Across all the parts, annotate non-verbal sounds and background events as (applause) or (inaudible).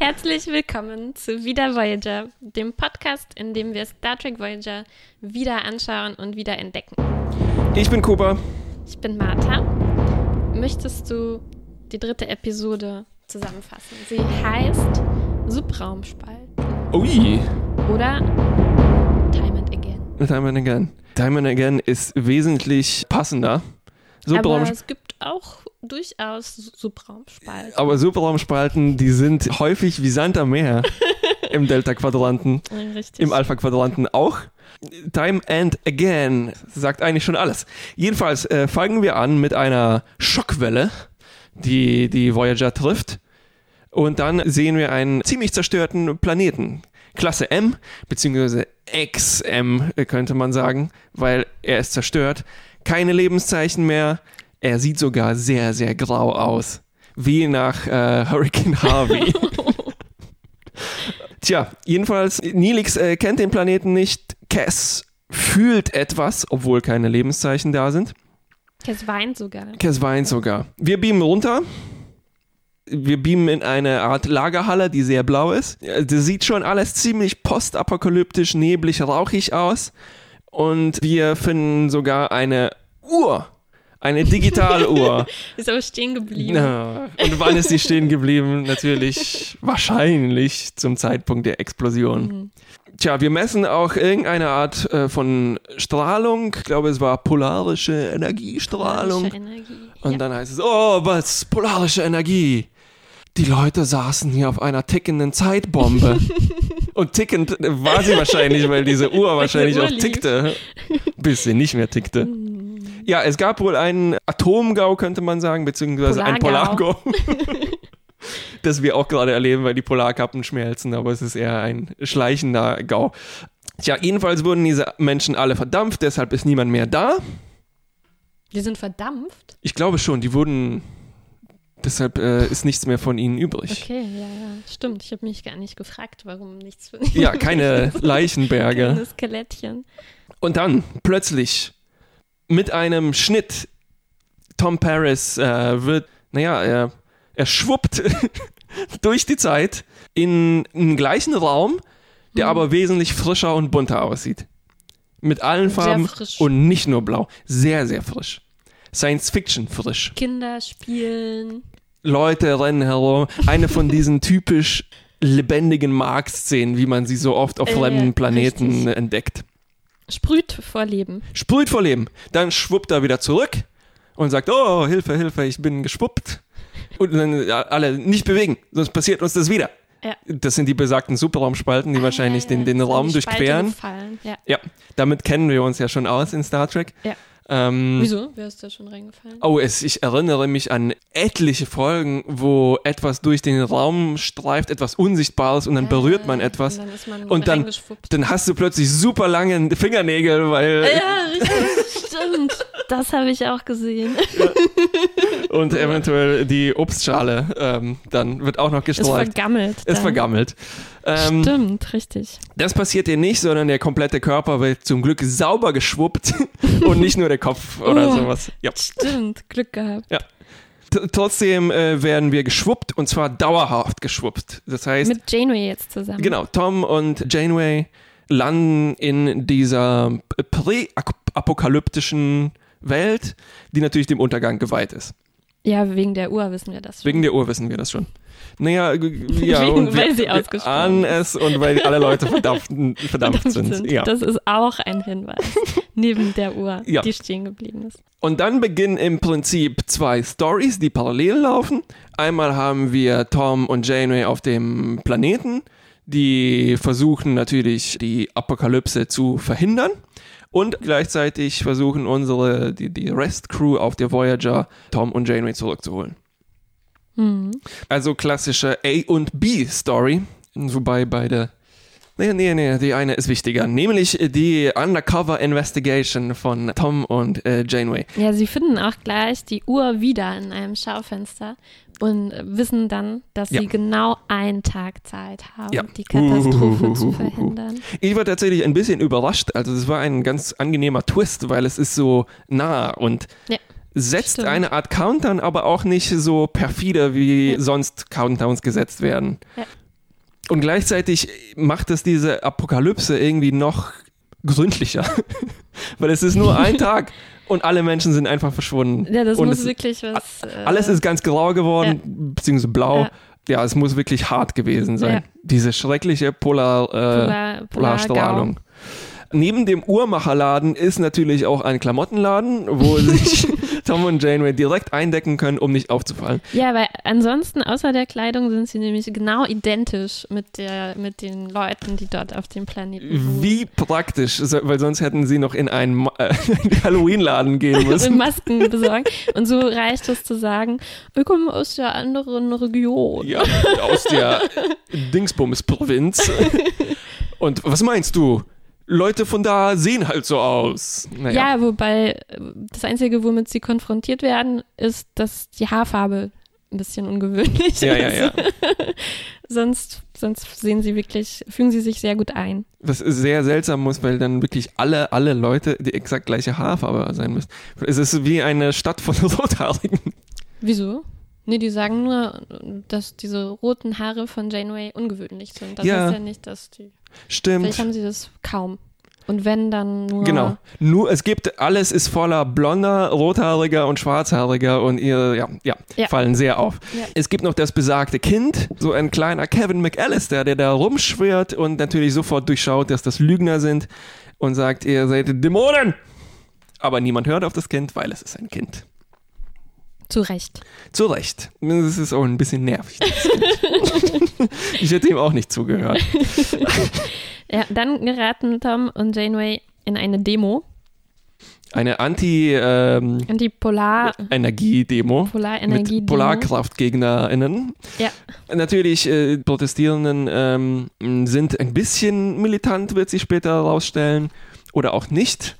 Herzlich willkommen zu Wieder Voyager, dem Podcast, in dem wir Star Trek Voyager wieder anschauen und wieder entdecken. Ich bin Kuba. Ich bin Martha. Möchtest du die dritte Episode zusammenfassen? Sie heißt Subraumspalt. Ui. Oder Time and Again. Time and Again. Time and Again ist wesentlich passender. Subraum Aber es gibt auch durchaus Subraumspalten. Aber Subraumspalten, die sind häufig wie Sand am Meer (laughs) im Delta-Quadranten, im Alpha-Quadranten auch. Time and Again sagt eigentlich schon alles. Jedenfalls äh, fangen wir an mit einer Schockwelle, die die Voyager trifft. Und dann sehen wir einen ziemlich zerstörten Planeten. Klasse M, beziehungsweise XM könnte man sagen, weil er ist zerstört. Keine Lebenszeichen mehr, er sieht sogar sehr, sehr grau aus. Wie nach äh, Hurricane Harvey. (laughs) Tja, jedenfalls, Nilix äh, kennt den Planeten nicht. Cass fühlt etwas, obwohl keine Lebenszeichen da sind. Cass weint sogar. Cass weint sogar. Wir beamen runter. Wir beamen in eine Art Lagerhalle, die sehr blau ist. Das sieht schon alles ziemlich postapokalyptisch, neblig, rauchig aus. Und wir finden sogar eine Uhr eine Digitaluhr. (laughs) ist aber stehen geblieben. Ja. Und wann ist sie stehen geblieben? Natürlich wahrscheinlich zum Zeitpunkt der Explosion. Mhm. Tja, wir messen auch irgendeine Art äh, von Strahlung. Ich glaube, es war polarische Energiestrahlung. Polarische Energie. Und ja. dann heißt es, oh, was? Polarische Energie. Die Leute saßen hier auf einer tickenden Zeitbombe. (laughs) Und tickend war sie wahrscheinlich, weil diese (laughs) Uhr wahrscheinlich Uhr auch tickte, (laughs) bis sie nicht mehr tickte. Mhm. Ja, es gab wohl einen Atomgau, könnte man sagen, beziehungsweise ein Polargau. (laughs) das wir auch gerade erleben, weil die Polarkappen schmelzen, aber es ist eher ein schleichender Gau. Tja, jedenfalls wurden diese Menschen alle verdampft, deshalb ist niemand mehr da. Die sind verdampft? Ich glaube schon, die wurden. Deshalb äh, ist nichts mehr von ihnen übrig. Okay, ja, ja, stimmt. Ich habe mich gar nicht gefragt, warum nichts von ihnen Ja, keine Leichenberge. Keine Skelettchen. Und dann plötzlich mit einem Schnitt. Tom Paris äh, wird, naja, er, er schwuppt (laughs) durch die Zeit in einen gleichen Raum, der hm. aber wesentlich frischer und bunter aussieht. Mit allen Farben und nicht nur blau. Sehr, sehr frisch. Science Fiction frisch. Kinder spielen. Leute rennen herum. Eine von (laughs) diesen typisch lebendigen Marktszenen, wie man sie so oft auf äh, fremden Planeten richtig. entdeckt. Sprüht vor Leben. Sprüht vor Leben. Dann schwuppt er wieder zurück und sagt, oh, Hilfe, Hilfe, ich bin geschwuppt. Und dann alle nicht bewegen, sonst passiert uns das wieder. Ja. Das sind die besagten Superraumspalten, die ah, wahrscheinlich ja, ja. den, den Raum durchqueren. Ja. ja, damit kennen wir uns ja schon aus in Star Trek. Ja. Ähm, Wieso? Wer ist da schon reingefallen? Oh, es, ich erinnere mich an etliche Folgen, wo etwas durch den Raum streift, etwas Unsichtbares und dann äh, berührt man etwas. Und dann, und dann, dann, hast du plötzlich super lange Fingernägel, weil. Ja, richtig, stimmt. Das habe ich auch gesehen. Ja. Und eventuell die Obstschale ähm, dann wird auch noch gestreift. Ist vergammelt. Ist dann. vergammelt. Ähm, Stimmt, richtig. Das passiert dir nicht, sondern der komplette Körper wird zum Glück sauber geschwuppt (laughs) und nicht nur der Kopf oder oh, sowas. Ja. Stimmt, Glück gehabt. Ja. trotzdem äh, werden wir geschwuppt und zwar dauerhaft geschwuppt. Das heißt. Mit Janeway jetzt zusammen. Genau, Tom und Janeway landen in dieser prä-apokalyptischen Welt, die natürlich dem Untergang geweiht ist. Ja, wegen der Uhr wissen wir das schon. Wegen der Uhr wissen wir das schon. Naja, (laughs) ja, und weil sie wir ahnen es und weil (laughs) alle Leute verdampft, verdampft sind. sind. Ja. Das ist auch ein Hinweis, (laughs) neben der Uhr, ja. die stehen geblieben ist. Und dann beginnen im Prinzip zwei Stories, die parallel laufen. Einmal haben wir Tom und Janeway auf dem Planeten, die versuchen natürlich die Apokalypse zu verhindern und gleichzeitig versuchen unsere, die, die Rest-Crew auf der Voyager Tom und Janeway zurückzuholen. Mhm. Also klassische A- und B-Story, wobei beide Nee, nee, nee, die eine ist wichtiger. Nämlich die Undercover Investigation von Tom und äh, Janeway. Ja, sie finden auch gleich die Uhr wieder in einem Schaufenster und wissen dann, dass ja. sie genau einen Tag Zeit haben, ja. die Katastrophe uh, (laughs) zu verhindern. Ich war tatsächlich ein bisschen überrascht. Also es war ein ganz angenehmer Twist, weil es ist so nah und ja setzt Stimmt. eine Art Countdown, aber auch nicht so perfide, wie ja. sonst Countdowns gesetzt werden. Und gleichzeitig macht es diese Apokalypse irgendwie noch gründlicher. (laughs) Weil es ist nur ein Tag und alle Menschen sind einfach verschwunden. Ja, das und muss wirklich was. Äh, alles ist ganz grau geworden, ja. beziehungsweise blau. Ja. ja. es muss wirklich hart gewesen sein. Ja. Diese schreckliche Polar, äh, Polar, Polarstrahlung. Neben dem Uhrmacherladen ist natürlich auch ein Klamottenladen, wo sich (laughs) Tom und Janeway direkt eindecken können, um nicht aufzufallen. Ja, weil ansonsten außer der Kleidung sind sie nämlich genau identisch mit, der, mit den Leuten, die dort auf dem Planeten sind. Wie praktisch, weil sonst hätten sie noch in einen äh, (laughs) Halloween-Laden gehen (laughs) müssen. Masken besorgen. Und so reicht es zu sagen, wir kommen aus der anderen Region. Ja, aus der (laughs) Dingsbums-Provinz. Und was meinst du? Leute von da sehen halt so aus. Naja. Ja, wobei das Einzige, womit sie konfrontiert werden, ist, dass die Haarfarbe ein bisschen ungewöhnlich ja, ist. Ja, ja. (laughs) sonst, sonst sehen sie wirklich, fügen sie sich sehr gut ein. Was sehr seltsam muss, weil dann wirklich alle, alle Leute die exakt gleiche Haarfarbe sein müssen. Es ist wie eine Stadt von (laughs) Rothaarigen. Wieso? Nee, die sagen nur, dass diese roten Haare von Janeway ungewöhnlich sind. Das ja. ist ja nicht, dass die. Stimmt. Vielleicht haben sie das kaum. Und wenn dann nur. Genau. Nur, es gibt, alles ist voller blonder, rothaariger und schwarzhaariger und ihr, ja, ja, ja. fallen sehr auf. Ja. Es gibt noch das besagte Kind, so ein kleiner Kevin McAllister, der da rumschwirrt und natürlich sofort durchschaut, dass das Lügner sind und sagt, ihr seid Dämonen. Aber niemand hört auf das Kind, weil es ist ein Kind. Zu Recht. Zu Recht. Das ist auch ein bisschen nervig. (laughs) ich hätte ihm auch nicht zugehört. (laughs) ja, dann geraten Tom und Janeway in eine Demo. Eine Anti- ähm, Antipolar Energiedemo Polarenergie mit PolarkraftgegnerInnen. Ja. Natürlich, äh, Protestierenden ähm, sind ein bisschen militant, wird sich später herausstellen. Oder auch nicht.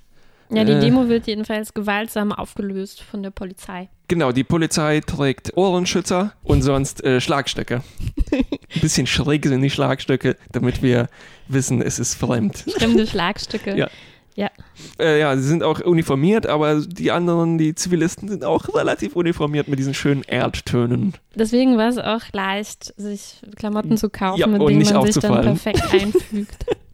Ja, die äh, Demo wird jedenfalls gewaltsam aufgelöst von der Polizei. Genau, die Polizei trägt Ohrenschützer und sonst äh, Schlagstöcke. Ein bisschen schräg sind die Schlagstöcke, damit wir wissen, es ist fremd. Fremde Schlagstöcke. Ja. Ja. Äh, ja, sie sind auch uniformiert, aber die anderen, die Zivilisten, sind auch relativ uniformiert mit diesen schönen Erdtönen. Deswegen war es auch leicht, sich Klamotten zu kaufen, ja, mit denen man sich dann perfekt einfügt. (laughs)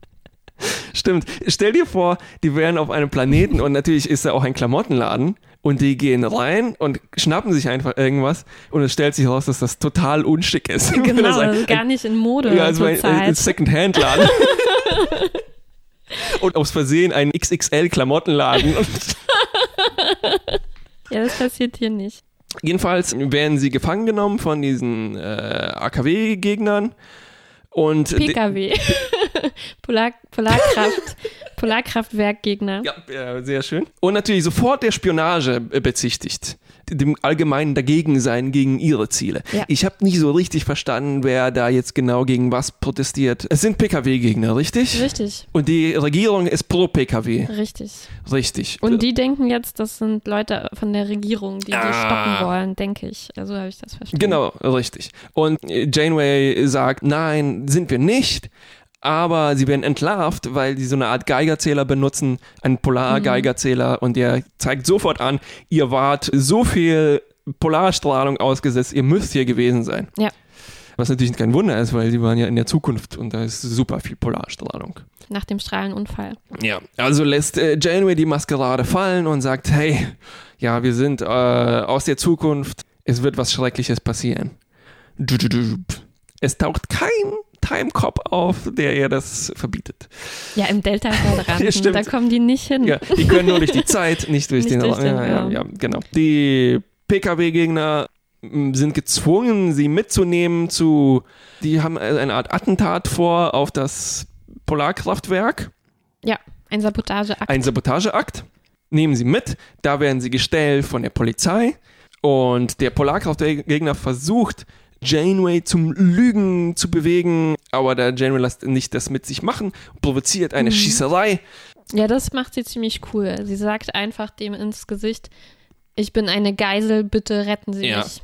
(laughs) Stimmt. Stell dir vor, die wären auf einem Planeten und natürlich ist da auch ein Klamottenladen und die gehen rein und schnappen sich einfach irgendwas und es stellt sich heraus, dass das total unschick ist. (laughs) Genau, das ein, ist gar nicht in Mode. Ja, also ein, ein Second-Hand-Laden. (laughs) und aus Versehen ein XXL-Klamottenladen. ja, das passiert hier nicht. Jedenfalls werden sie gefangen genommen von diesen äh, AKW-Gegnern und PKW. (laughs) Polar, Polarkraft. (laughs) Polarkraftwerkgegner. Ja, sehr schön. Und natürlich sofort der Spionage bezichtigt. Dem allgemeinen Dagegen-Sein gegen ihre Ziele. Ja. Ich habe nicht so richtig verstanden, wer da jetzt genau gegen was protestiert. Es sind Pkw-Gegner, richtig? Richtig. Und die Regierung ist pro Pkw. Richtig. Richtig. Und die denken jetzt, das sind Leute von der Regierung, die ah. die stoppen wollen, denke ich. Also habe ich das verstanden. Genau, richtig. Und Janeway sagt, nein, sind wir nicht aber sie werden entlarvt, weil sie so eine Art Geigerzähler benutzen, einen Polargeigerzähler und der zeigt sofort an, ihr wart so viel Polarstrahlung ausgesetzt, ihr müsst hier gewesen sein. Ja. Was natürlich kein Wunder ist, weil sie waren ja in der Zukunft und da ist super viel Polarstrahlung. Nach dem Strahlenunfall. Ja, also lässt äh, Janeway die Maskerade fallen und sagt, hey, ja, wir sind äh, aus der Zukunft, es wird was Schreckliches passieren. Es taucht kein Timecop auf, der ihr das verbietet. Ja, im Delta-Quadranten, (laughs) da kommen die nicht hin. Ja, die können nur durch die Zeit, nicht durch nicht den Raum. Ja, ja, ja, genau. Die PKW-Gegner mm, sind gezwungen, sie mitzunehmen zu, die haben eine Art Attentat vor auf das Polarkraftwerk. Ja, ein Sabotageakt. Ein Sabotageakt. Nehmen sie mit, da werden sie gestellt von der Polizei und der Polarkraftgegner versucht, Janeway zum Lügen zu bewegen, aber der Janeway lässt nicht das mit sich machen, provoziert eine mhm. Schießerei. Ja, das macht sie ziemlich cool. Sie sagt einfach dem ins Gesicht, ich bin eine Geisel, bitte retten Sie ja. mich.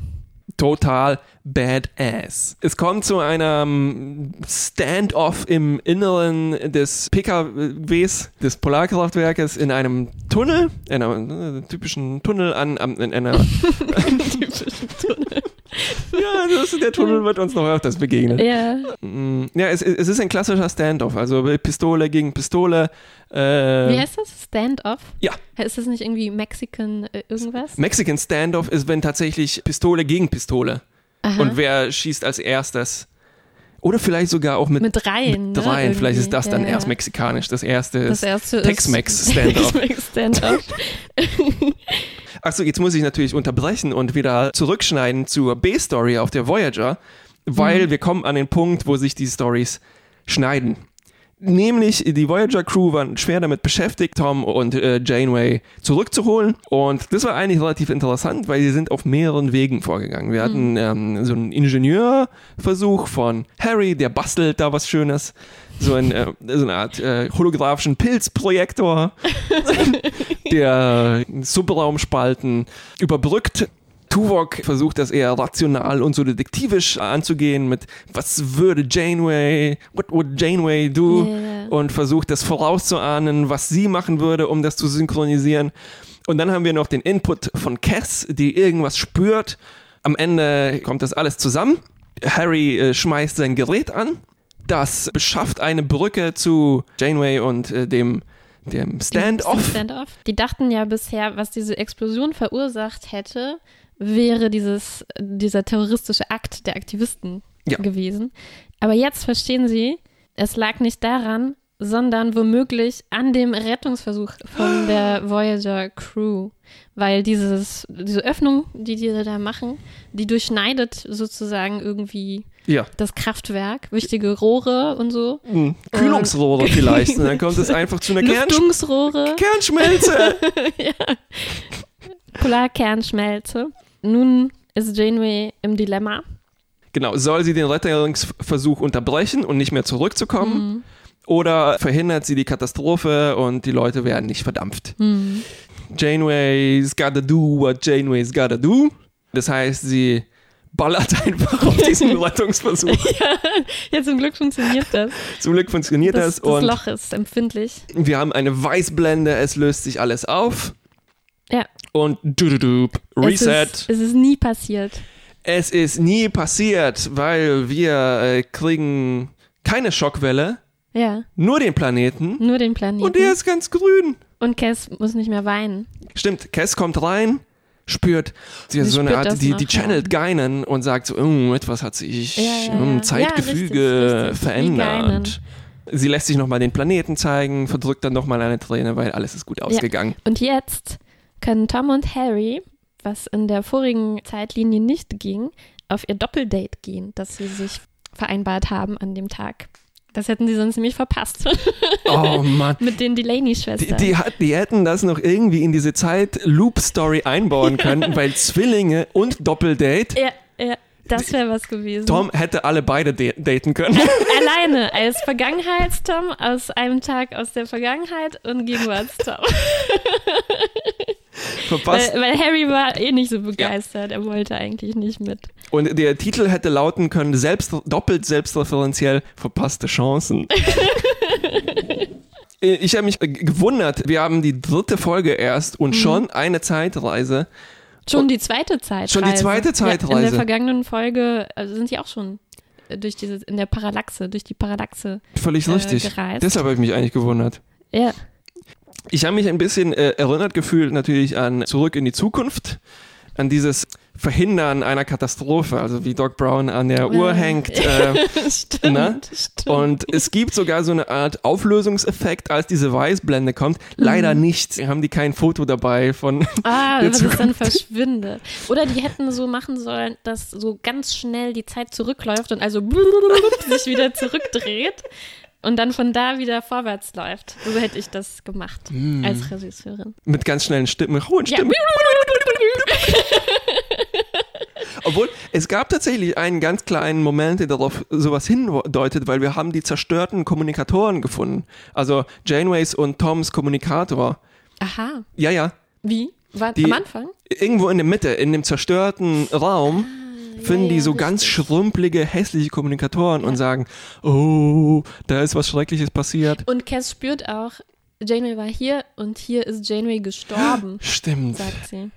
Total badass. Es kommt zu einem Standoff im Inneren des PKWs, des Polarkraftwerkes, in einem Tunnel, in einem äh, typischen Tunnel an, in einer (laughs) (laughs) typischen Tunnel. Ja, das, der Tunnel wird uns noch öfters begegnen. Ja. Mm, ja, es, es ist ein klassischer Standoff, also Pistole gegen Pistole. Äh, Wie heißt das? Standoff? Ja. Ist das nicht irgendwie Mexican äh, irgendwas? Mexican Standoff ist, wenn tatsächlich Pistole gegen Pistole. Aha. Und wer schießt als erstes? Oder vielleicht sogar auch mit, mit Reihen. Mit Reihen. Ne? Vielleicht ist das dann ja, erst mexikanisch. Das erste, das erste (laughs) Tex-Mex Standoff. Tex (laughs) Standoff. (laughs) Achso, jetzt muss ich natürlich unterbrechen und wieder zurückschneiden zur B-Story auf der Voyager, weil mhm. wir kommen an den Punkt, wo sich die Stories schneiden. Nämlich die Voyager Crew waren schwer damit beschäftigt, Tom und äh, Janeway zurückzuholen. Und das war eigentlich relativ interessant, weil sie sind auf mehreren Wegen vorgegangen. Wir hatten mhm. ähm, so einen Ingenieurversuch von Harry, der bastelt da was Schönes. So, ein, äh, so eine Art äh, holographischen Pilzprojektor, (laughs) der Subraumspalten überbrückt Tuvok versucht das eher rational und so detektivisch anzugehen mit was würde Janeway, what would Janeway do? Yeah. Und versucht das vorauszuahnen, was sie machen würde, um das zu synchronisieren. Und dann haben wir noch den Input von Cass, die irgendwas spürt. Am Ende kommt das alles zusammen. Harry äh, schmeißt sein Gerät an. Das beschafft eine Brücke zu Janeway und äh, dem dem Standoff. Standoff. Die dachten ja bisher, was diese Explosion verursacht hätte, wäre dieses, dieser terroristische Akt der Aktivisten ja. gewesen. Aber jetzt verstehen sie, es lag nicht daran, sondern womöglich an dem Rettungsversuch von (gasps) der Voyager Crew. Weil dieses, diese Öffnung, die die da machen, die durchschneidet sozusagen irgendwie ja. das Kraftwerk, wichtige Rohre und so. Hm. Kühlungsrohre und vielleicht. Und (laughs) dann kommt es einfach zu einer Lüftungsrohre. Kernschmelze. (laughs) ja. Polarkernschmelze. Nun ist Janeway im Dilemma. Genau, soll sie den Rettungsversuch unterbrechen und nicht mehr zurückzukommen? Mhm. Oder verhindert sie die Katastrophe und die Leute werden nicht verdampft? Mhm. Janeway's gotta do what Janeway's gotta do. Das heißt, sie ballert (laughs) einfach auf diesen (laughs) Rettungsversuch. ja, ja, zum Glück funktioniert das. Zum Glück funktioniert das. Das, das Loch ist empfindlich. Wir haben eine Weißblende, es löst sich alles auf. Ja. Und du, du, du, Reset. Es ist, es ist nie passiert. Es ist nie passiert, weil wir äh, kriegen keine Schockwelle. Ja. Nur den Planeten. Nur den Planeten. Und der ist ganz grün. Und Cass muss nicht mehr weinen. Stimmt, Cass kommt rein, spürt sie, sie so eine Art, die, die channelt ja. Geinen und sagt so, oh, etwas hat sich ja, ja, im Zeitgefüge richtig. verändert. Sie lässt sich nochmal den Planeten zeigen, verdrückt dann nochmal eine Träne, weil alles ist gut ausgegangen. Und jetzt können Tom und Harry, was in der vorigen Zeitlinie nicht ging, auf ihr Doppeldate gehen, das sie sich vereinbart haben an dem Tag. Das hätten sie sonst nämlich verpasst. Oh Mann. (laughs) Mit den Delaney-Schwestern. Die, die, die, hätten das noch irgendwie in diese Zeit-Loop-Story einbauen können, weil Zwillinge und Doppeldate. Ja, ja. Das wäre was gewesen. Tom hätte alle beide daten können. Alleine, als Vergangenheits-Tom aus einem Tag aus der Vergangenheit und Gegenwarts-Tom. (laughs) Verpasst. Weil, weil, Harry war eh nicht so begeistert. Ja. Er wollte eigentlich nicht mit. Und der Titel hätte lauten können: selbst, doppelt selbstreferenziell verpasste Chancen. (laughs) ich habe mich gewundert. Wir haben die dritte Folge erst und mhm. schon eine Zeitreise. Schon die zweite Zeitreise. Schon die zweite Zeitreise. Ja, in der vergangenen Folge also sind die auch schon durch diese, in der Parallaxe, durch die Parallaxe. Völlig äh, richtig. Gereist. Deshalb habe ich mich eigentlich gewundert. Ja. Ich habe mich ein bisschen äh, erinnert gefühlt natürlich an Zurück in die Zukunft, an dieses Verhindern einer Katastrophe, also wie Doc Brown an der Uhr hängt. Äh, (laughs) stimmt, ne? stimmt. Und es gibt sogar so eine Art Auflösungseffekt, als diese Weißblende kommt. Leider mhm. nicht. Haben die kein Foto dabei von. Ah, dass es dann verschwindet. Oder die hätten so machen sollen, dass so ganz schnell die Zeit zurückläuft und also (laughs) sich wieder zurückdreht und dann von da wieder vorwärts läuft. So hätte ich das gemacht mm. als Regisseurin. Mit ganz schnellen Stimmen, hohen Stimmen. Ja. (laughs) Obwohl, es gab tatsächlich einen ganz kleinen Moment, der darauf sowas hindeutet, weil wir haben die zerstörten Kommunikatoren gefunden. Also Janeways und Toms Kommunikator. Aha. Ja, ja. Wie? War die, am Anfang? Irgendwo in der Mitte, in dem zerstörten Raum. Ah finden ja, die so richtig. ganz schrumpelige, hässliche Kommunikatoren ja. und sagen, oh, da ist was Schreckliches passiert. Und Cass spürt auch, Janeway war hier und hier ist Janeway gestorben. (gasps) Stimmt. Sagt sie.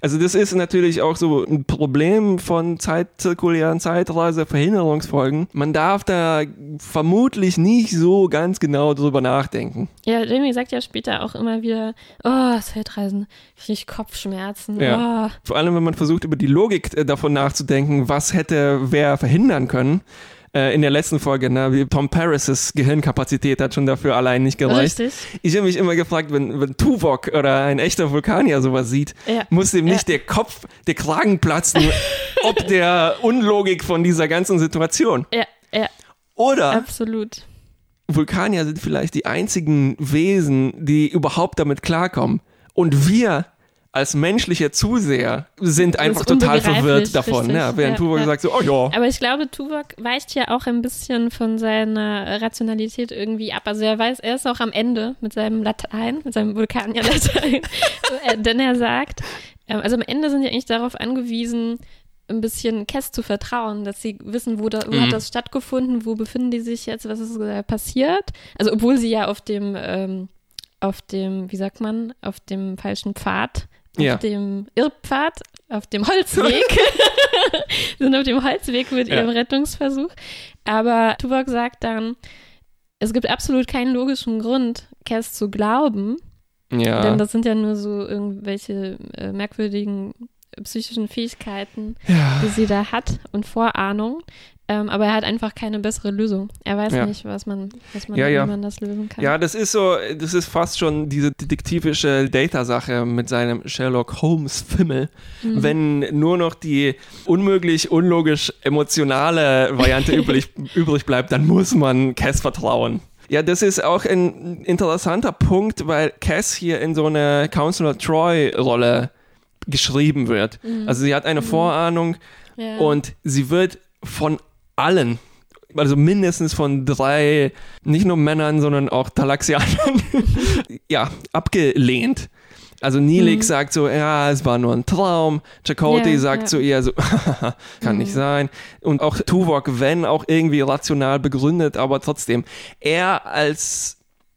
Also das ist natürlich auch so ein Problem von zeitzirkulären Zeitreiseverhinderungsfolgen. Man darf da vermutlich nicht so ganz genau drüber nachdenken. Ja, Jamie sagt ja später auch immer wieder, oh, Zeitreisen, ich Kopfschmerzen. Ja. Oh. Vor allem, wenn man versucht, über die Logik äh, davon nachzudenken, was hätte wer verhindern können äh, in der letzten Folge, ne, wie Tom Paris' Gehirnkapazität hat schon dafür allein nicht gereicht. Richtig. Ich habe mich immer gefragt, wenn, wenn Tuvok oder ein echter Vulkanier sowas sieht, ja. muss dem nicht ja. der Kopf, der Kragen platzen, (laughs) ob der Unlogik von dieser ganzen Situation. Ja, ja. Oder Absolut. Vulkanier sind vielleicht die einzigen Wesen, die überhaupt damit klarkommen. Und wir als menschliche Zuseher sind einfach total verwirrt davon. Ja, während ja, Tuvok ja. sagt so, oh ja. Aber ich glaube, Tuvok weicht ja auch ein bisschen von seiner Rationalität irgendwie ab. Also er weiß, er ist auch am Ende mit seinem Latein, mit seinem Vulkanier-Latein. (laughs) denn er sagt, ähm, also am Ende sind die eigentlich darauf angewiesen, ein bisschen Kess zu vertrauen, dass sie wissen, wo, da, wo mhm. hat das stattgefunden, wo befinden die sich jetzt, was ist äh, passiert. Also obwohl sie ja auf dem, ähm, auf dem, wie sagt man, auf dem falschen Pfad ja. auf dem Irrpfad, auf dem Holzweg, (laughs) sind auf dem Holzweg mit ja. ihrem Rettungsversuch. Aber Tuvok sagt dann, es gibt absolut keinen logischen Grund, Cass zu glauben. Ja. Denn das sind ja nur so irgendwelche äh, merkwürdigen psychischen Fähigkeiten, ja. die sie da hat und Vorahnung. Ähm, aber er hat einfach keine bessere Lösung. Er weiß ja. nicht, was man, was man, ja, ja. wie man das lösen kann. Ja, das ist so, das ist fast schon diese detektivische Data-Sache mit seinem Sherlock Holmes-Fimmel. Mhm. Wenn nur noch die unmöglich, unlogisch emotionale Variante (laughs) übrig, übrig bleibt, dann muss man Cass vertrauen. Ja, das ist auch ein interessanter Punkt, weil Cass hier in so eine Counselor Troy-Rolle geschrieben wird. Mhm. Also sie hat eine mhm. Vorahnung und sie wird von allen, also mindestens von drei, nicht nur Männern, sondern auch Talaxianern, (laughs) ja, abgelehnt. Also Nilik mhm. sagt so, ja, es war nur ein Traum. Chakotay ja, sagt ja. zu ihr so, (laughs) kann mhm. nicht sein. Und auch Tuvok, wenn auch irgendwie rational begründet, aber trotzdem, er als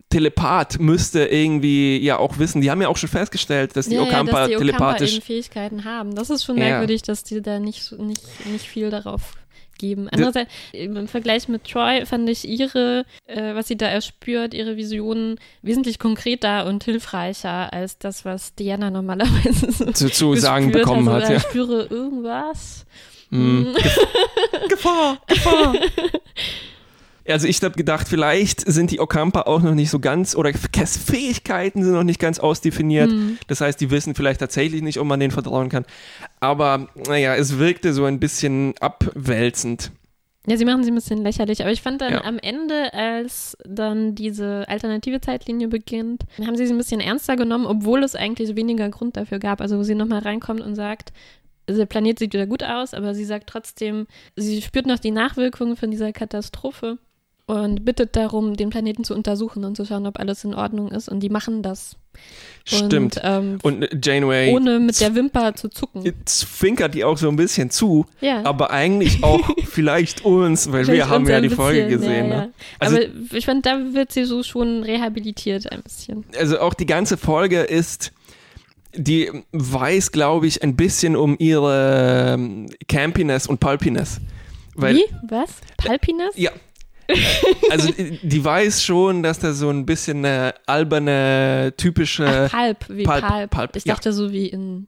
Telepath müsste irgendwie ja auch wissen, die haben ja auch schon festgestellt, dass die ja, Okampa ja, dass die telepathisch Fähigkeiten haben. Das ist schon merkwürdig, ja. dass die da nicht, nicht, nicht viel darauf geben. Andererseits, im Vergleich mit Troy fand ich ihre, äh, was sie da erspürt, ihre Visionen wesentlich konkreter und hilfreicher als das, was Diana normalerweise so zu, zu sagen bekommen also, hat. Ich spüre irgendwas. Mm. Gefahr, Gefahr. (laughs) Also ich habe gedacht, vielleicht sind die Okampa auch noch nicht so ganz, oder Fähigkeiten sind noch nicht ganz ausdefiniert. Mhm. Das heißt, die wissen vielleicht tatsächlich nicht, ob man denen vertrauen kann. Aber naja, es wirkte so ein bisschen abwälzend. Ja, sie machen sie ein bisschen lächerlich, aber ich fand dann ja. am Ende, als dann diese alternative Zeitlinie beginnt, haben sie sie ein bisschen ernster genommen, obwohl es eigentlich weniger Grund dafür gab. Also wo sie nochmal reinkommt und sagt, der Planet sieht wieder gut aus, aber sie sagt trotzdem, sie spürt noch die Nachwirkungen von dieser Katastrophe und bittet darum, den Planeten zu untersuchen und zu schauen, ob alles in Ordnung ist. Und die machen das. Stimmt. Und, ähm, und Janeway. Ohne mit der Wimper zu zucken. Zwinkert die auch so ein bisschen zu. Ja. Aber eigentlich (laughs) auch vielleicht uns, weil wir haben ja die bisschen, Folge gesehen. Ja, ja. Ne? Also, aber ich fand, da wird sie so schon rehabilitiert ein bisschen. Also auch die ganze Folge ist die weiß, glaube ich, ein bisschen um ihre ähm, Campiness und Pulpiness. Weil, Wie? Was? Pulpiness? Ja, (laughs) also die weiß schon, dass da so ein bisschen eine alberne, typische Ach, Pulp, wie Pulp. Pulp. Pulp. Ich dachte ja. so wie in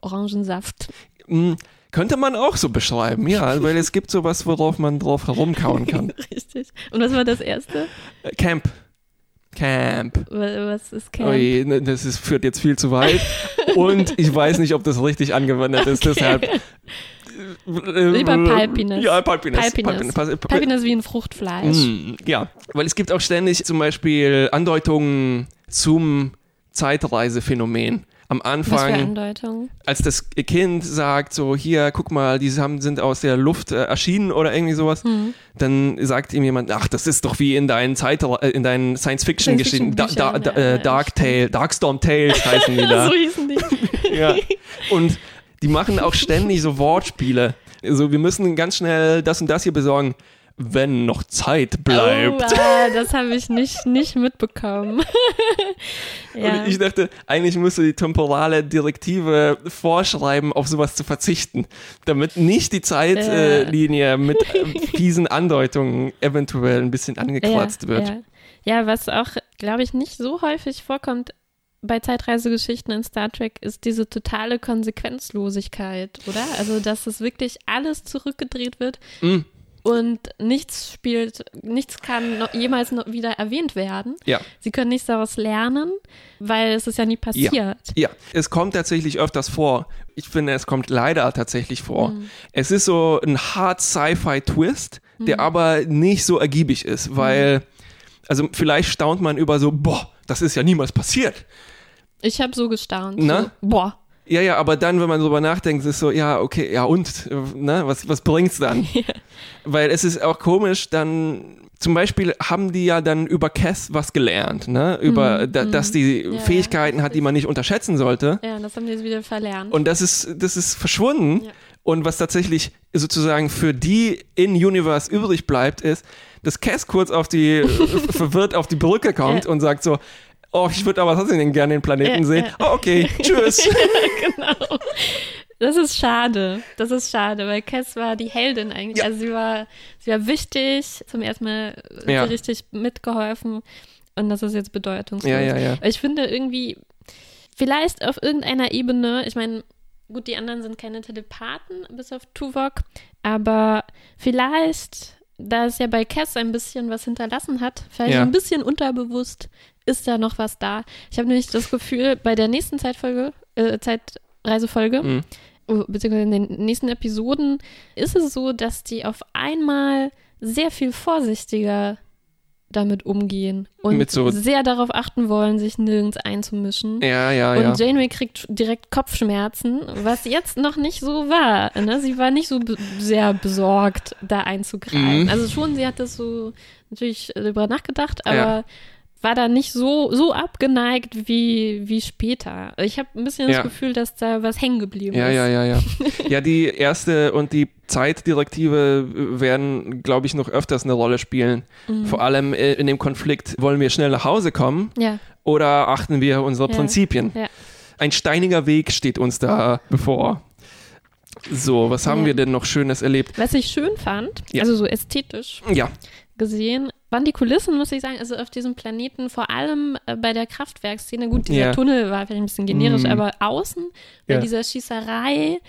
Orangensaft. Mhm. Könnte man auch so beschreiben, ja, weil es gibt sowas, worauf man drauf herumkauen (laughs) kann. Richtig. Und was war das erste? Camp. Camp. Was ist Camp? Oje, ne, das ist, führt jetzt viel zu weit. Und ich weiß nicht, ob das richtig angewendet ist, (laughs) deshalb Lieber Palpines. Ja, Palpines. Palpines. Palpines. Palpines wie ein Fruchtfleisch. Mm, ja, weil es gibt auch ständig zum Beispiel Andeutungen zum Zeitreisephänomen. Am Anfang, als das Kind sagt, so hier, guck mal, die haben, sind aus der Luft äh, erschienen oder irgendwie sowas, mhm. dann sagt ihm jemand, ach, das ist doch wie in deinen, Zeit, äh, in deinen Science-Fiction-Geschichten, Science da, da, äh, Dark Tale, Darkstorm Tales (laughs) heißen die da. so hießen die. (laughs) ja. (laughs) Und die machen auch ständig so Wortspiele. So, wir müssen ganz schnell das und das hier besorgen. wenn noch Zeit bleibt. Oh, ah, das habe ich nicht, nicht mitbekommen. (laughs) ja. Und ich dachte, eigentlich müsste die temporale Direktive vorschreiben, auf sowas zu verzichten, damit nicht die Zeitlinie äh, mit (laughs) fiesen Andeutungen eventuell ein bisschen angekratzt ja, wird. Ja. ja, was auch, glaube ich, nicht so häufig vorkommt, bei Zeitreisegeschichten in Star Trek ist diese totale Konsequenzlosigkeit, oder? Also, dass es wirklich alles zurückgedreht wird. Mm und nichts spielt, nichts kann noch, jemals noch wieder erwähnt werden. Ja. Sie können nichts daraus lernen, weil es ist ja nie passiert. Ja, ja. es kommt tatsächlich öfters vor. Ich finde, es kommt leider tatsächlich vor. Mhm. Es ist so ein hard Sci-Fi-Twist, der mhm. aber nicht so ergiebig ist, mhm. weil, also vielleicht staunt man über so, boah, das ist ja niemals passiert. Ich habe so gestaunt. Na? So, boah. Ja, ja, aber dann, wenn man drüber nachdenkt, ist so, ja, okay, ja und, ne, was, was bringt's dann? (laughs) Ja. Weil es ist auch komisch, dann, zum Beispiel haben die ja dann über Cass was gelernt, ne, über, mhm. da, dass die ja, Fähigkeiten ja, hat, die man nicht unterschätzen sollte. Ja, das haben die jetzt wieder verlernt. Und das ist, das ist verschwunden. Und was tatsächlich sozusagen für die in Universe übrig bleibt, ist, dass Cass kurz auf die, (laughs) verwirrt auf die Brücke kommt und sagt so, oh, ich würde aber trotzdem gerne den Planeten ja, sehen. Ja. Oh, okay, (laughs) tschüss. genau. Das ist schade. Das ist schade, weil Cass war die Heldin eigentlich. Ja. Also sie war, sie war wichtig, zum ersten Mal ja. richtig mitgeholfen und das ist jetzt bedeutungslos. Ja, ja, ja. Ich finde irgendwie, vielleicht auf irgendeiner Ebene, ich meine, gut, die anderen sind keine Telepathen, bis auf Tuvok, aber vielleicht da es ja bei Cass ein bisschen was hinterlassen hat, vielleicht ja. ein bisschen unterbewusst, ist da noch was da. Ich habe nämlich das Gefühl, bei der nächsten Zeitfolge, äh, Zeitreisefolge, mhm. Oh, beziehungsweise in den nächsten Episoden, ist es so, dass die auf einmal sehr viel vorsichtiger damit umgehen und so sehr darauf achten wollen, sich nirgends einzumischen. Ja, ja, und ja. Und Janeway kriegt direkt Kopfschmerzen, was jetzt noch nicht so war. Ne? Sie war nicht so sehr besorgt, da einzugreifen. Mhm. Also schon, sie hat das so natürlich darüber nachgedacht, aber ja war da nicht so, so abgeneigt wie, wie später. Ich habe ein bisschen ja. das Gefühl, dass da was hängen geblieben ja, ist. Ja, ja, ja, ja. (laughs) ja, die erste und die Zeitdirektive werden, glaube ich, noch öfters eine Rolle spielen. Mhm. Vor allem äh, in dem Konflikt, wollen wir schnell nach Hause kommen ja. oder achten wir unsere ja. Prinzipien? Ein steiniger Weg steht uns da bevor. So, was haben wir denn noch Schönes erlebt? Was ich schön fand, also so ästhetisch ja. gesehen, waren die Kulissen, muss ich sagen, also auf diesem Planeten, vor allem äh, bei der Kraftwerkszene, gut, dieser ja. Tunnel war vielleicht ein bisschen generisch, mm. aber außen bei ja. dieser Schießerei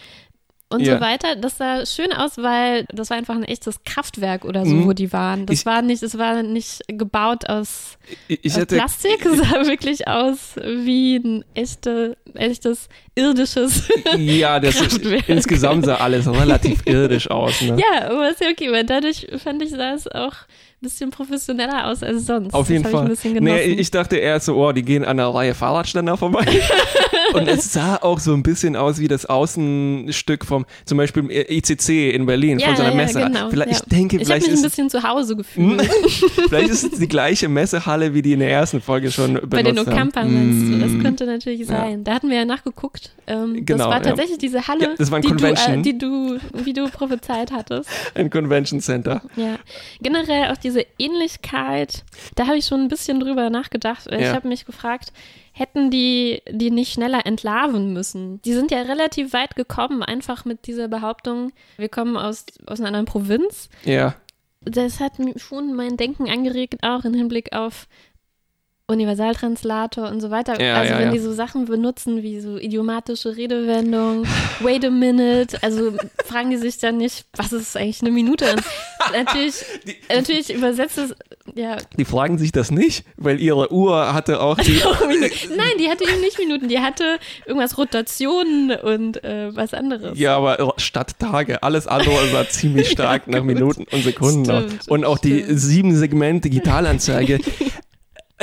und ja. so weiter, das sah schön aus, weil das war einfach ein echtes Kraftwerk oder so, mm. wo die waren. Das ich, war nicht, das war nicht gebaut aus, aus hätte, Plastik, es (laughs) sah wirklich aus wie ein echte, echtes irdisches (laughs) Ja, das Kraftwerk. insgesamt sah alles relativ (laughs) irdisch aus. Ne? Ja, aber ist ja okay, weil dadurch fand ich, sah es auch bisschen professioneller aus als sonst. Auf jeden Fall. Ich, nee, ich dachte eher so, oh, die gehen an einer Reihe Fahrradständer vorbei. (laughs) und es sah auch so ein bisschen aus wie das Außenstück vom, zum Beispiel ICC in Berlin, ja, von so einer ja, Messe. Genau, vielleicht, ja. Ich denke, ich vielleicht mich ist ein bisschen zu Hause gefühlt. (laughs) vielleicht ist es die (laughs) gleiche Messehalle, wie die in der ersten Folge schon benutzt Bei den Okampa meinst du, das mm. könnte natürlich sein. Da hatten wir ja nachgeguckt. Ähm, genau, das war tatsächlich diese Halle, das war ein die. Du, äh, die du, wie du prophezeit hattest. Ein Convention Center. Ja. Generell auch diese Ähnlichkeit Öffentlichkeit, da habe ich schon ein bisschen drüber nachgedacht. Ich habe mich gefragt, hätten die die nicht schneller entlarven müssen? Die sind ja relativ weit gekommen, einfach mit dieser Behauptung, wir kommen aus, aus einer anderen Provinz. Ja. Das hat schon mein Denken angeregt, auch im Hinblick auf Universaltranslator und so weiter. Ja, also ja, wenn ja. die so Sachen benutzen wie so idiomatische Redewendungen, wait a minute, also fragen die sich dann nicht, was ist eigentlich eine Minute? Und natürlich, (laughs) die, natürlich übersetzt es, ja. Die fragen sich das nicht, weil ihre Uhr hatte auch die. (laughs) Nein, die hatte eben nicht Minuten, die hatte irgendwas Rotationen und äh, was anderes. Ja, aber statt Tage, alles andere war (laughs) ziemlich stark nach Minuten und Sekunden. Stimmt, und auch stimmt. die sieben Segment Digitalanzeige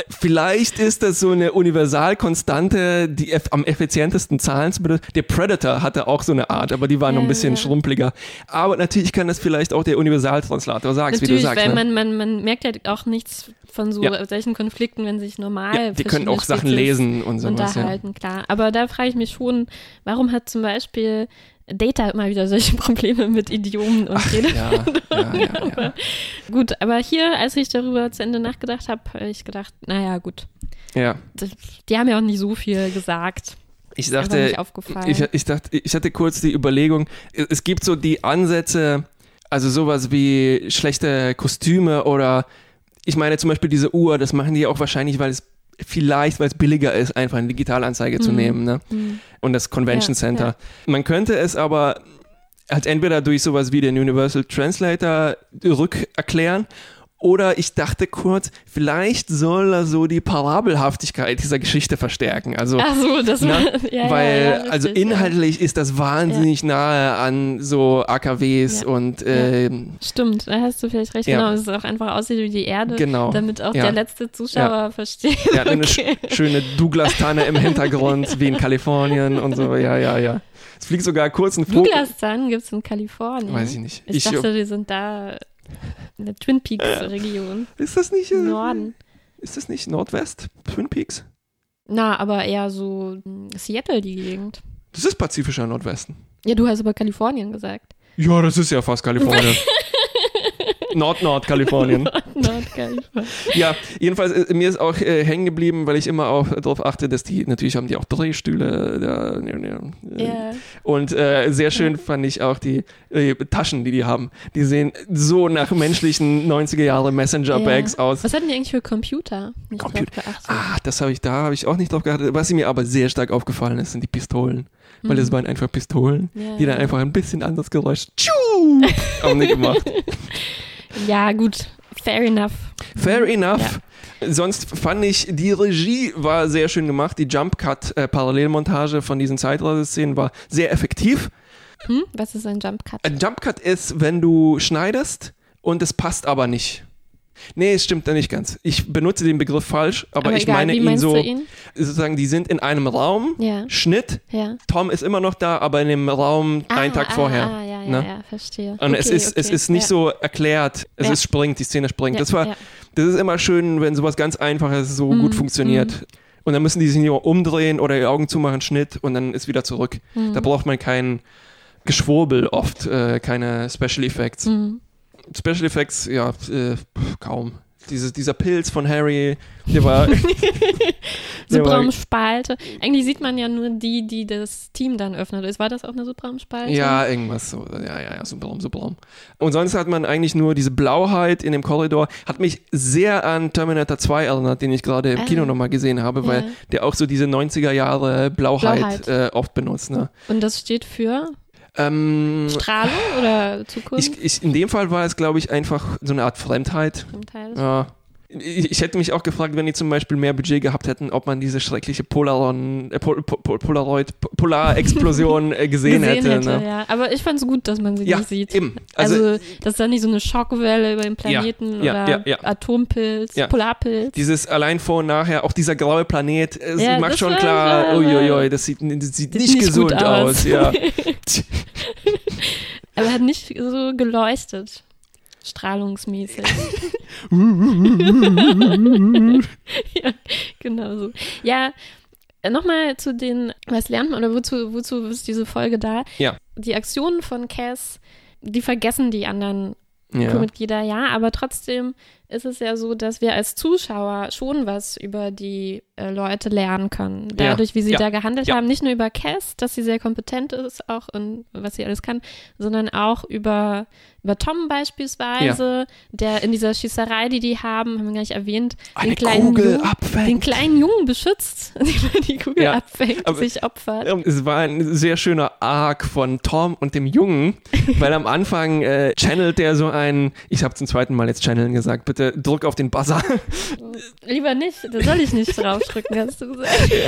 Vielleicht ist das so eine Universalkonstante, die am effizientesten Zahlen zu benutzen. Der Predator hatte auch so eine Art, aber die war ja, noch ein bisschen ja. schrumpeliger. Aber natürlich kann das vielleicht auch der Universaltranslator sagen, wie du sagst. Weil ne? man, man, man merkt ja auch nichts von so ja. solchen Konflikten, wenn sich normal. Ja, die können auch Sachen lesen und so Unterhalten, klar. Aber da frage ich mich schon, warum hat zum Beispiel Data immer wieder solche (laughs) Probleme mit Idiomen und Ach, Rede. ja, (laughs) ja, ja, ja. Gut, aber hier, als ich darüber zu Ende nachgedacht habe, habe ich gedacht, naja, gut. ja. Das- Die haben ja auch nicht so viel gesagt. Ich dachte, ich, ich dachte, ich hatte kurz die Überlegung, es gibt so die Ansätze, also sowas wie schlechte Kostüme oder ich meine zum Beispiel diese Uhr, das machen die auch wahrscheinlich, weil es vielleicht, weil es billiger ist, einfach eine Digitalanzeige zu Mhm. nehmen, ne? Hm. Und das Convention Ja, Center. ja. Man könnte es aber halt entweder durch sowas wie den Universal Translator rückerklären oder ich dachte kurz, vielleicht soll er so die Parabelhaftigkeit dieser Geschichte verstärken. Also Ach so, das (laughs) Na, war, ja, weil, ja, ja, also inhaltlich ist das wahnsinnig nahe an so AKWs und Ja. Stimmt, da hast du vielleicht recht. Genau, dass es auch einfach aussieht wie die Erde, genau. damit auch der letzte Zuschauer versteht. Ja, eine (laughs) okay. sch schöne Douglas-Tanne im Hintergrund, wie in Kalifornien und so. Ja, ja, ja. Es fliegt sogar kurz ein Vogel. Douglas-Zahn gibt es in Kalifornien. Weiß ich nicht. Ich, Ich, dachte, die sind da in der Twin Peaks-Region. ist das nicht äh, Im Norden. Ist das nicht Nordwest? Twin Peaks? Na, aber eher so hm, Seattle, die Gegend. Das ist pazifischer Nordwesten. Ja, du hast aber Kalifornien gesagt. Ja, das ist ja fast Kalifornien. (laughs) Nord-Nord-Kalifornien. (laughs) Nordkalifornien. Ja, jedenfalls, äh, mir ist auch äh, hängen geblieben, weil ich immer auch darauf achte, dass die, natürlich haben die auch Drehstühle. Da, äh, Ja. Und äh, sehr schön fand ich auch die äh, Taschen, die die haben. Die sehen so nach menschlichen 90er Jahre Messenger-Bags aus. Was hatten die eigentlich für Computer? Nicht Computer. geachtet. Ah, das habe ich, da habe ich auch nicht drauf geachtet. Was mir aber sehr stark aufgefallen ist, sind die Pistolen. Weil das waren einfach Pistolen, Mhm. Ja, die dann einfach ein bisschen anders Geräusch tschu, haben die gemacht. (laughs) Ja, gut. Fair enough. Fair enough. Sonst fand ich, die Regie war sehr schön gemacht. Die Jump Cut äh, Parallelmontage von diesen Zeitreiseszenen war sehr effektiv. Hm? Was ist ein Jump Cut? Ein Jump Cut ist, wenn du schneidest und es passt aber nicht. Nee, es stimmt da nicht ganz. Ich benutze den Begriff falsch, aber, ich egal, meine ihn so, du ihn? sozusagen, die sind in einem Raum, Ja, Schnitt, ja. Tom ist immer noch da, aber in dem Raum einen Tag ah, vorher. Ah, ja, ja, ne? ja, verstehe. Und es Okay, ist, es okay, ist nicht so erklärt, es ist springt, die Szene springt. Das war, das ist immer schön, wenn sowas ganz Einfaches so Mhm, gut funktioniert. Und dann müssen die sich nur umdrehen oder die Augen zumachen, Schnitt und dann ist wieder zurück. Mhm. Da braucht man kein Geschwurbel oft, äh, keine Special Effects. Special Effects, ja, äh, kaum. Diese, dieser Pilz von Harry, der war. (laughs) (laughs) der Subraumspalte. Eigentlich sieht man ja nur die, die das Team dann öffnet. Ist- War das auch eine Subraumspalte? ja, irgendwas so. Ja, ja, ja, Subraum, Subraum. Und sonst hat man eigentlich nur diese Blauheit in dem Korridor. Hat mich sehr an Terminator 2 erinnert, den ich gerade im Ah. Kino nochmal gesehen habe, weil Ja. der auch so diese 90er Jahre Blauheit, Blauheit. Äh, oft benutzt. Ne? Und das steht für Ähm, Strahlung oder Zukunft? ich, ich, in dem Fall war es, glaube ich, einfach so eine Art Fremdheit. Teil. Ja. Ich, hätte mich auch gefragt, wenn die zum Beispiel mehr Budget gehabt hätten, ob man diese schreckliche Polaron, äh, Pol, Pol, Polaroid, Polarexplosion äh, gesehen, Gesehen hätte. hätte, ne? ja. Aber ich fand es gut, dass man sie Ja, nicht sieht. eben. Also, Also, dass da nicht so eine Schockwelle über den Planeten Ja, oder. Atompilz. Polarpilz. dieses allein vor und nachher, auch dieser graue Planet, es Ja, macht das schon klar, war- uiuiui, das sieht, das sieht Sieht nicht, nicht gesund aus. aus. (laughs) (laughs) Aber er hat nicht so geleuchtet. Strahlungsmäßig. (laughs) (laughs) ja, genau so. Ja, nochmal zu den, was lernt man oder wozu, wozu ist diese Folge da? Ja. Die Aktionen von Cass, die vergessen die anderen ja. Crewmitglieder, ja, aber trotzdem ist es ja so, dass wir als Zuschauer schon was über die äh, Leute lernen können. Ja. Dadurch, wie sie Ja. da gehandelt Ja. haben. Nicht nur über Cass, dass sie sehr kompetent ist, auch in was sie alles kann, sondern auch über, über Tom beispielsweise, der in dieser Schießerei, die die haben, haben wir gar nicht erwähnt, Eine den kleinen Kugel Jungen, abfängt. den kleinen Jungen beschützt, (laughs) indem er die Kugel Ja, abfängt, aber- sich opfert. Ähm, Es war ein sehr schöner Arc von Tom und dem Jungen, (laughs) weil am Anfang äh, channelt der so ein, ich habe zum zweiten Mal jetzt channeln gesagt, bitte drück auf den Buzzer. Lieber nicht, da soll ich nicht draufdrücken, hast du gesagt. (laughs)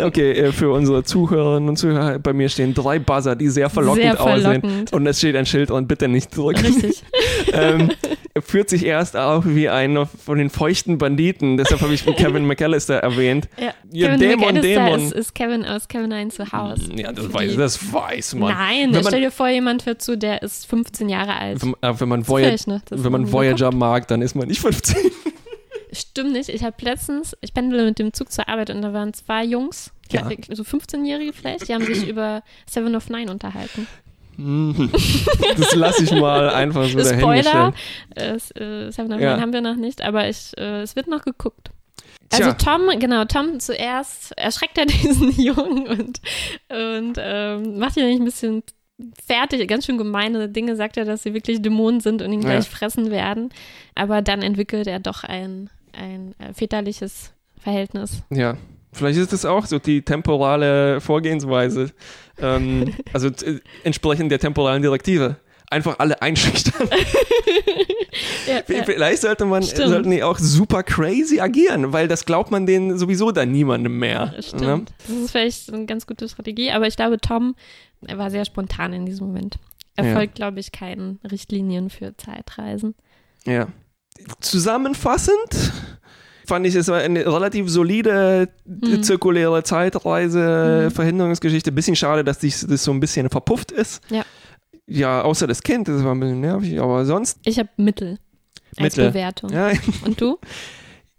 Okay, äh, für unsere Zuhörerinnen und Zuhörer, bei mir stehen drei Buzzer, die sehr verlockend, Sehr aussehen. verlockend. Und es steht ein Schild dran, bitte nicht drücken. Richtig. (laughs) ähm, führt sich erst auch wie einer von den feuchten Banditen, deshalb habe ich Kevin (laughs) McAllister erwähnt. Ja. Ja, Kevin Dämon, McAllister Dämon. Ist, ist Kevin aus Kevin ein Zuhause. Ja, das weiß, das weiß man. Nein, man, stell dir vor, jemand hört zu, der ist 15 Jahre alt. wenn, äh, wenn man, fällt, ne? Wenn man Voyager mag, dann ist man nicht 15. Stimmt nicht. Ich habe letztens, ich pendle mit dem Zug zur Arbeit und da waren zwei Jungs, ja. so 15-Jährige vielleicht, die haben sich (clears throat) über Seven of Nine unterhalten. (laughs) Das lasse ich mal einfach so Spoiler, dahingestellt. Äh, Seven of Nine haben wir noch nicht, aber ich, äh, es wird noch geguckt. Also Tom, genau, Tom zuerst erschreckt er (laughs) diesen Jungen und, und ähm, macht ihn eigentlich ein bisschen fertig, ganz schön gemeine Dinge, sagt er, dass sie wirklich Dämonen sind und ihn gleich ja. fressen werden. Aber dann entwickelt er doch ein, ein äh, väterliches Verhältnis. Ja, vielleicht ist es auch so die temporale Vorgehensweise, ähm, (laughs) also äh, entsprechend der temporalen Direktive. Einfach alle einschüchtern. (laughs) ja, Vielleicht sollte man, sollten die auch super crazy agieren, weil das glaubt man denen sowieso dann niemandem mehr. Stimmt. Ne? Das ist vielleicht eine ganz gute Strategie, aber ich glaube, Tom er war sehr spontan in diesem Moment. Er ja. folgt, glaube ich, keinen Richtlinien für Zeitreisen. Ja. Zusammenfassend fand ich, es war eine relativ solide hm. zirkuläre Zeitreise-Verhinderungsgeschichte. Bisschen schade, dass das so ein bisschen verpufft ist. Ja. Ja, außer das Kind, das war ein bisschen nervig, aber sonst. Ich habe Mittel als Mittel. Bewertung. Ja. Und du? (laughs)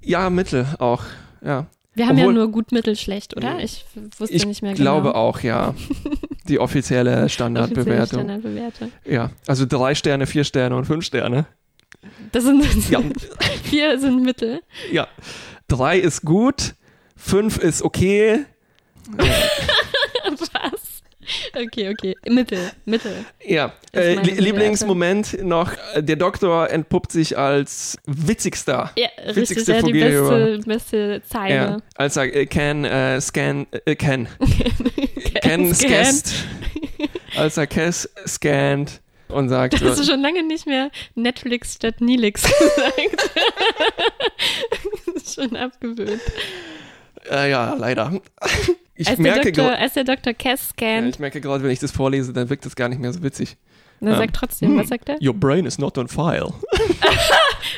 Ja, Mittel auch, ja. Wir haben Obwohl, ja nur gut, mittel, schlecht, oder? Ich wusste ich nicht mehr genau. Ich glaube auch, ja. (laughs) Die offizielle Standardbewertung. Offizielle Standardbewertung. Ja, also drei Sterne, vier Sterne und fünf Sterne. Das sind ja. (laughs) vier sind Mittel. Ja. Drei ist gut, fünf ist okay. (laughs) Was? Okay, okay. Mittel, Mittel. Ja, äh, Lieblingsmoment noch, äh, der Doktor entpuppt sich als witzigster, ja, witzigste richtig, ja, die beste, beste Zeile. Ja, als er äh, can äh, scan, äh, can, can, can scast, als er Cass scannt und sagt. Du hast du schon lange nicht mehr Netflix statt Nilix (laughs) gesagt. das ist schon abgewöhnt. Äh, ja, leider. Ich als, merke der Doktor, als der Dr. Cass scannt. Ja, ich merke gerade, wenn ich das vorlese, dann wirkt das gar nicht mehr so witzig. Er ähm, sagt trotzdem, was hm, sagt er? Your brain is not on file.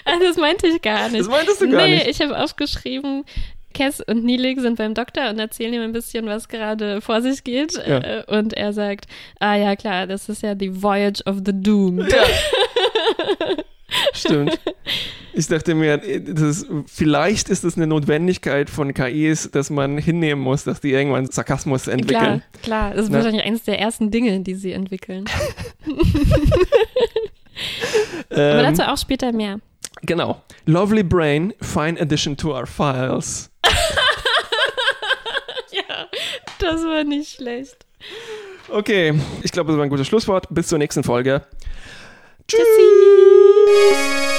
also (laughs) das meinte ich gar nicht. Das meintest du gar nee, nicht. Nee, ich habe aufgeschrieben, Cass und Neelig sind beim Doktor und erzählen ihm ein bisschen, was gerade vor sich geht. Ja. Äh, und er sagt, ah ja, klar, das ist ja die Voyage of the Doomed. Ja. (laughs) Stimmt. Ich dachte mir, das, vielleicht ist es eine Notwendigkeit von KIs, dass man hinnehmen muss, dass die irgendwann Sarkasmus entwickeln. Klar, klar. Das ist Na? wahrscheinlich eines der ersten Dinge, die sie entwickeln. (laughs) Aber ähm, dazu auch später mehr. Genau. Lovely Brain, fine addition to our files. (laughs) ja, das war nicht schlecht. Okay, ich glaube, das war ein gutes Schlusswort. Bis zur nächsten Folge. Tschüss. Tschüssi.